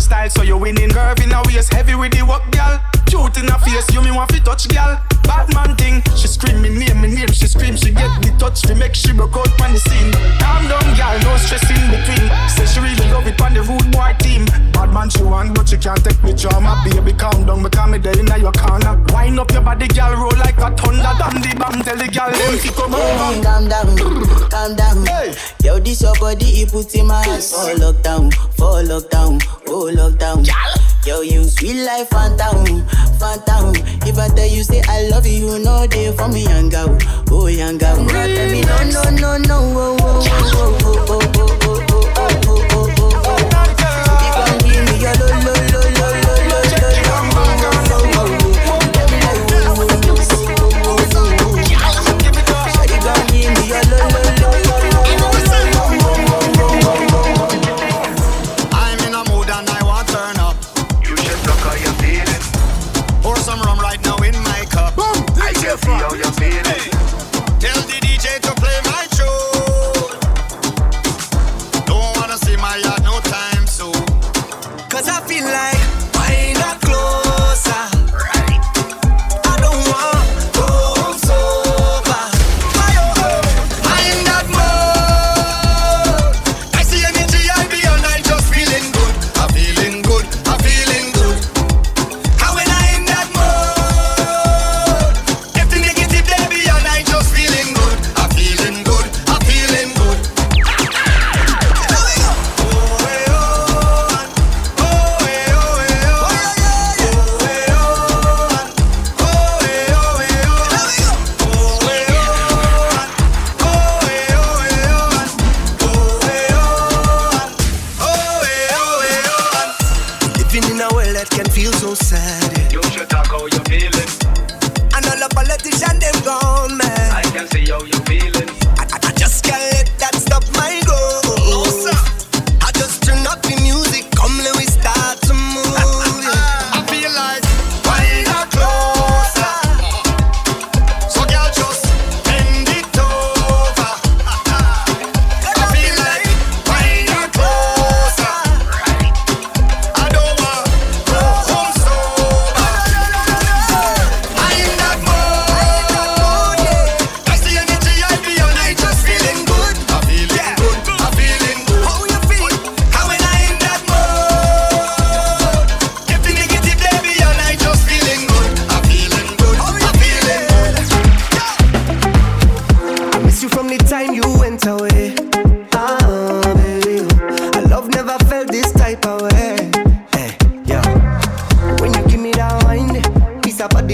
S6: your
S13: style, so you winning. Curve in a waist, heavy with the work, gal. Cute in her face, you me want fi touch, gal. Bad man thing, she scream me name, me name. She scream, she get the touch, fi make she broke out on the scene. Calm down, gal, no stress in between. Say she really love it on the rude boy team on, but you can't take me charm my Baby, calm down, because me there in your corner. Wind up your body, girl, roll like a thunder. Down bam, tell the girl them to come over.
S6: Calm down, calm down. Hey. Yo, this your body, it puts in my ass. Fall lockdown, fall lockdown, oh lockdown. Girl. Yo, you sweet like phantom, phantom. If I tell you say I love you, you know they for me young girl, oh young girl. Now tell me no, no, no, no, oh, oh, oh, oh, oh, oh, oh.
S13: 四幺幺。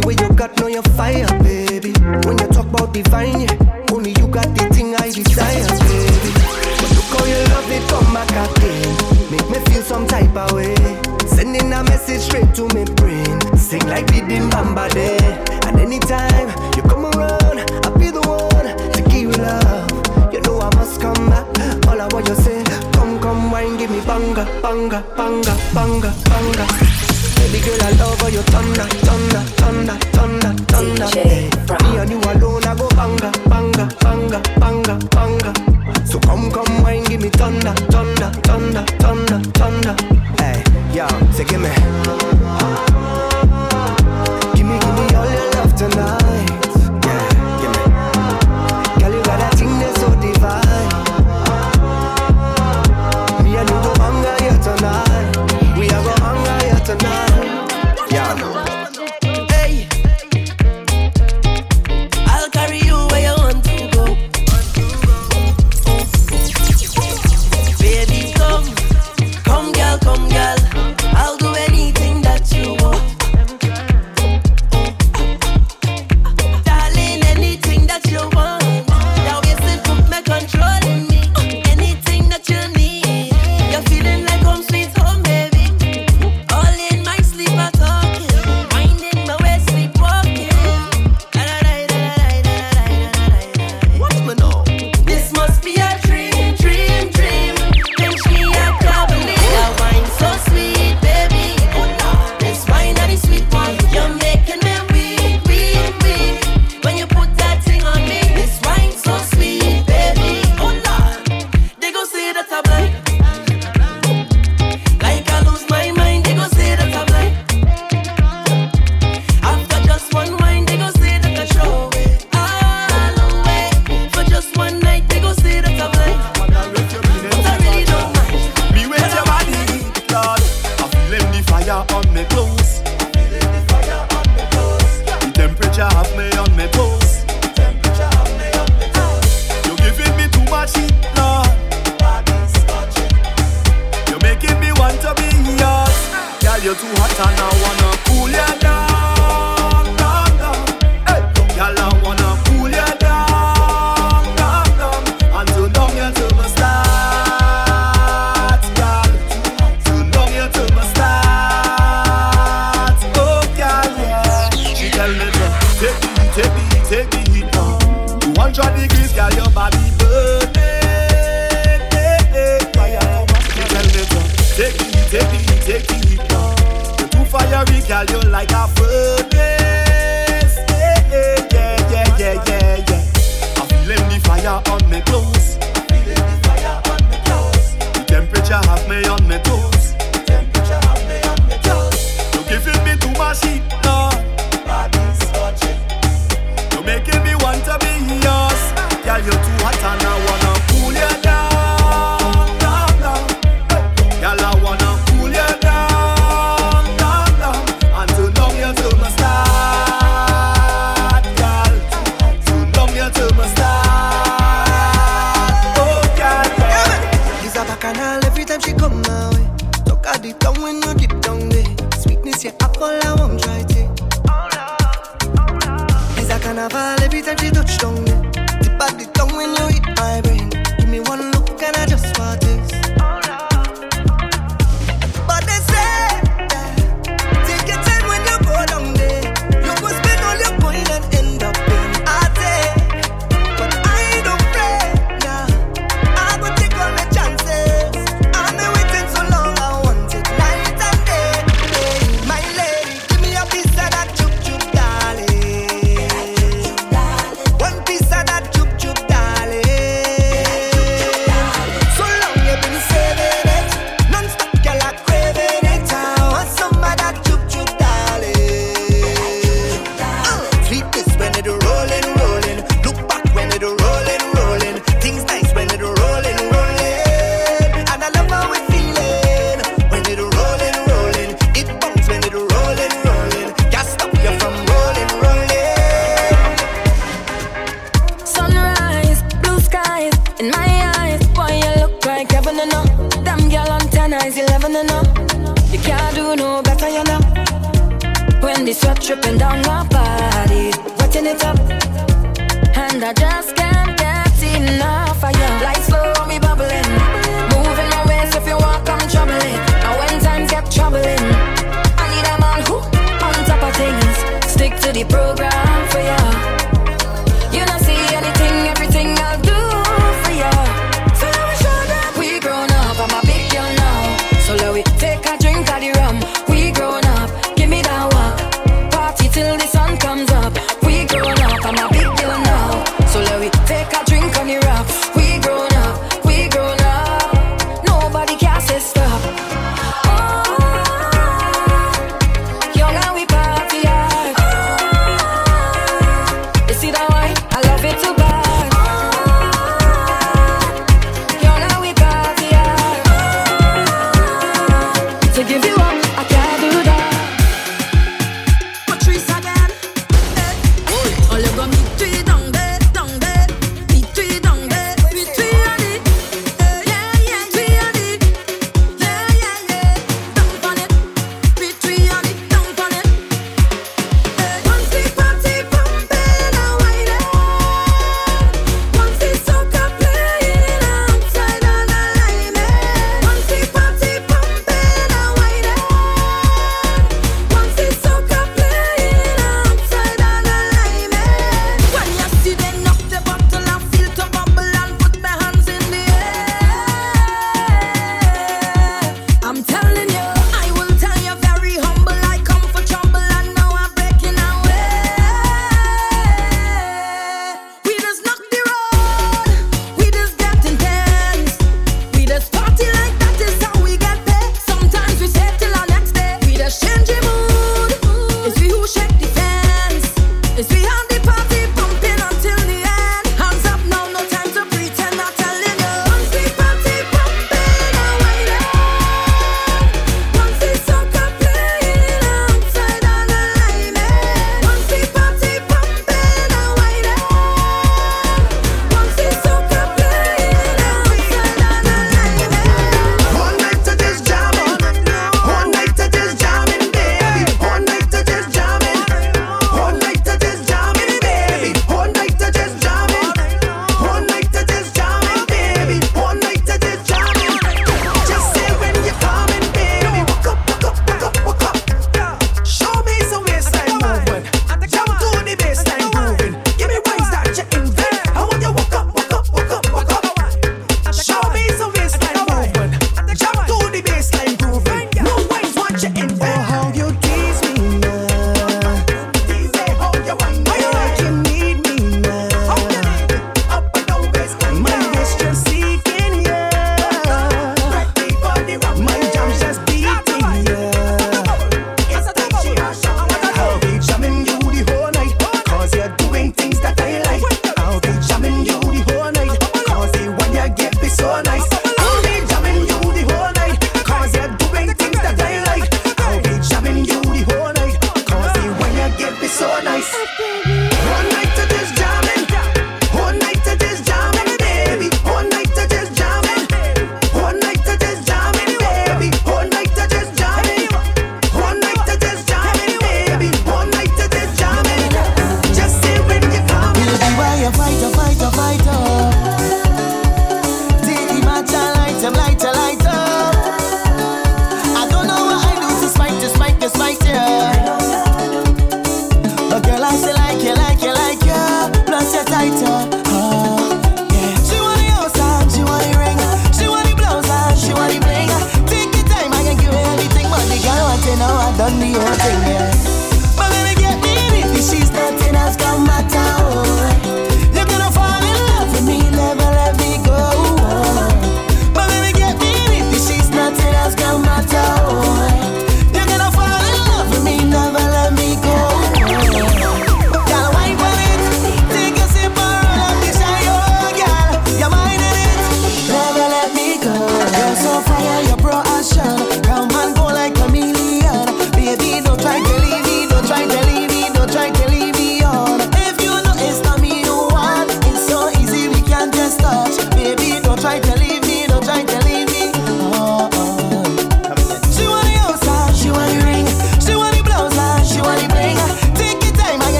S13: The
S11: way you got know your fire, baby. When you talk about divine, yeah, only you got the thing I desire, baby. But look how you love it, come back again. Make me feel some type of way. Sending a message straight to me brain. Sing like the Bamba day. And anytime you come around, I'll be the one to give you love. You know I must come back. All I want you say, come, come, wine, give me banga, banga, banga, banga, banga. Baby girl, I love how you thunder, thunder, thunder, thunder, thunder. Me and you alone, I go banga, banga, banga, banga, banga. So come, come, wine, give me thunder, thunder, thunder, thunder, thunder. Hey, yo, say give me. Give girl, you
S13: like a furnace. Yeah, yeah, yeah, yeah, yeah, yeah. I'm feeling the fire on me clothes. I'm feeling the fire on me clothes. The temperature has me on me toes.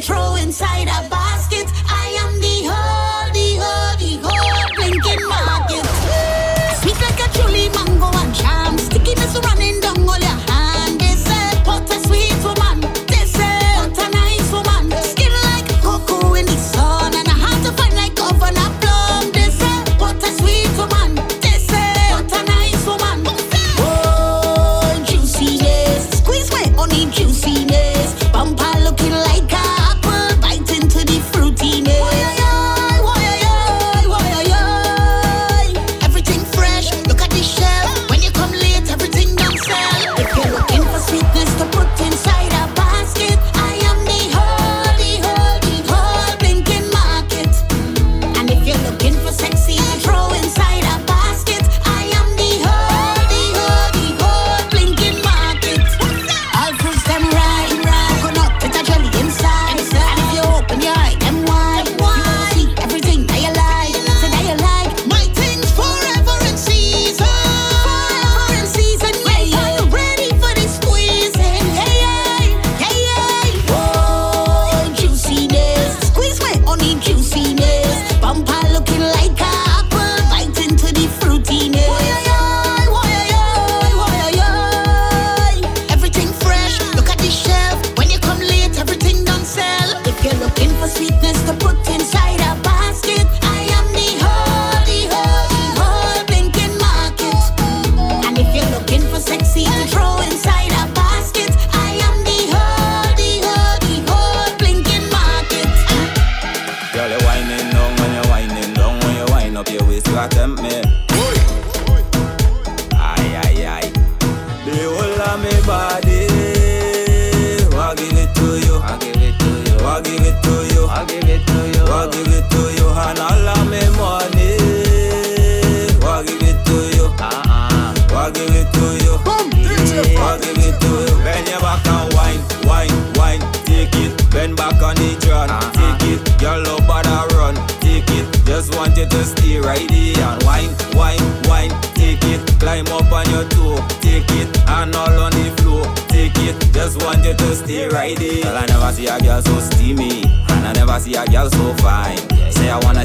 S33: pro inside out.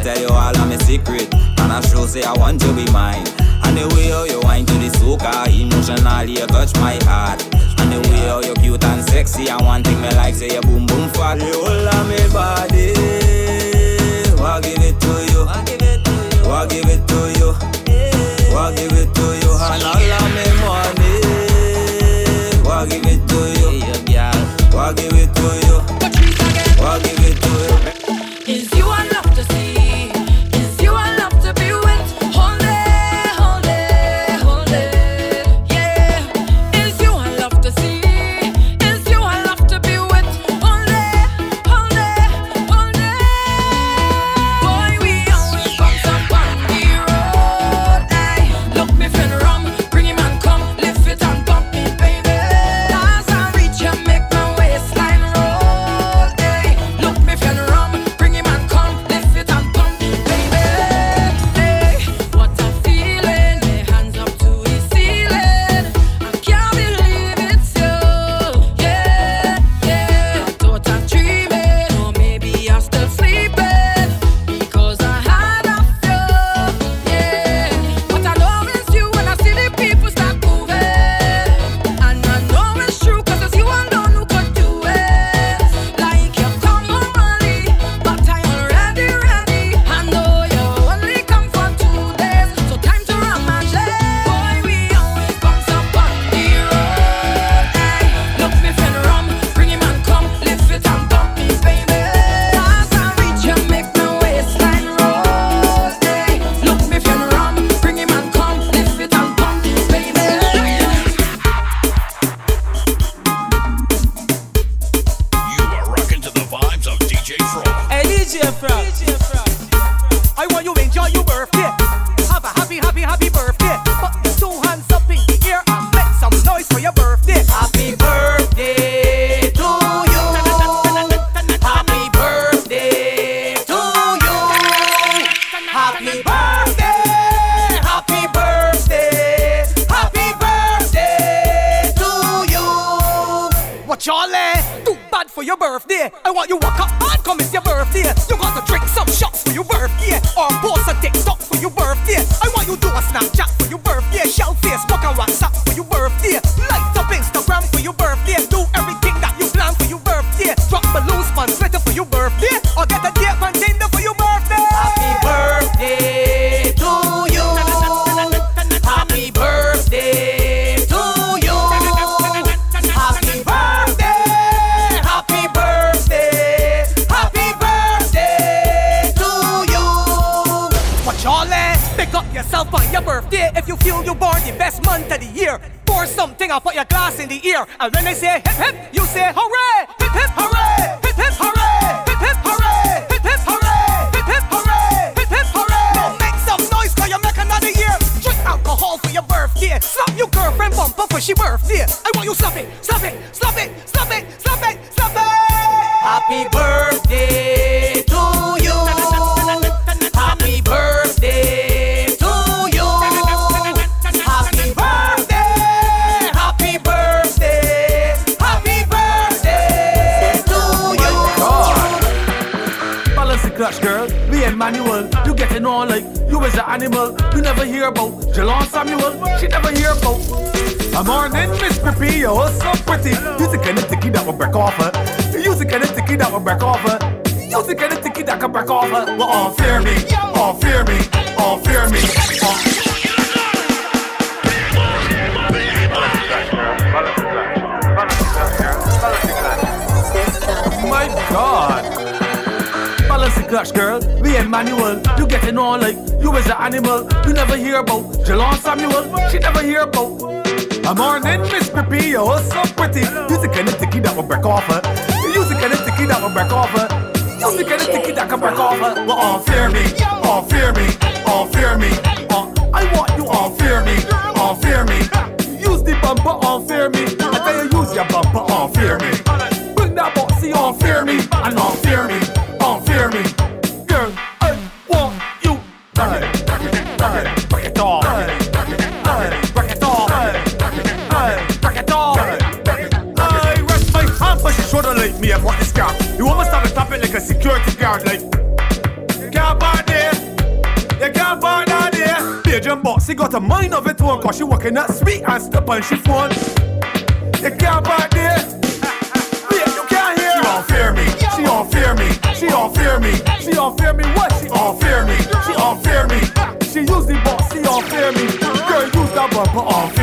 S33: tell you all
S34: of my
S35: secret. And I sure say I want to be mine. And the way how you wine to the soca, emotionally you touch my heart. And the way how you cute and sexy, and one thing me like say you boom boom fat. You all of me body, I give it to you. I give it to you. I give it to you. I give it to you. And all of me
S36: now put your glass in the ear. And when they say hip hip, you say hooray! Hip hip hooray! Hip hip hooray! Hip hip hooray! Hip hip hooray! Hip hip hooray! Hip hip hooray! Don't make some noise cause you make another year. Drink alcohol for your birthday. Slap your girlfriend bumper for she birthday. I want you slap it, slap it, slap it, slap it, slap it, slap it. Happy birthday.
S37: never hear about Jalon Samuel, she never hear about. A morning, Miss Pippi, you're so pretty. You the kind of ticky that will break off her. You the kind of ticky that will break off her. You the kind of ticky that can break off her. Well, all fear me, all fear me, all fear me. All fear me.
S35: Dutch girl, we Emmanuel. You getting on like you is an animal. You never hear about Jalon Samuel. She never hear about. A morning, Miss Pippi, you're so pretty. You the kind of ticky that will break off her. You the kind of ticky that will break off her. You the kind of ticky that can break off her. Well, all fear me, all fear me, all fear me. All, I want you all fear me, all fear me. Use the bumper, all fear me. I tell you, use your bumper, all fear me. mind of it one, cause she walking that sweet and step and she phone. You can't buy this. Yeah, you can't hear. She don't fear me. She don't fear me. She don't fear me. She don't fear me. What? She don't fear me. She don't fear me. She use the box. She don't fear me. Uh-huh. Girl, use that bumper. All fear me.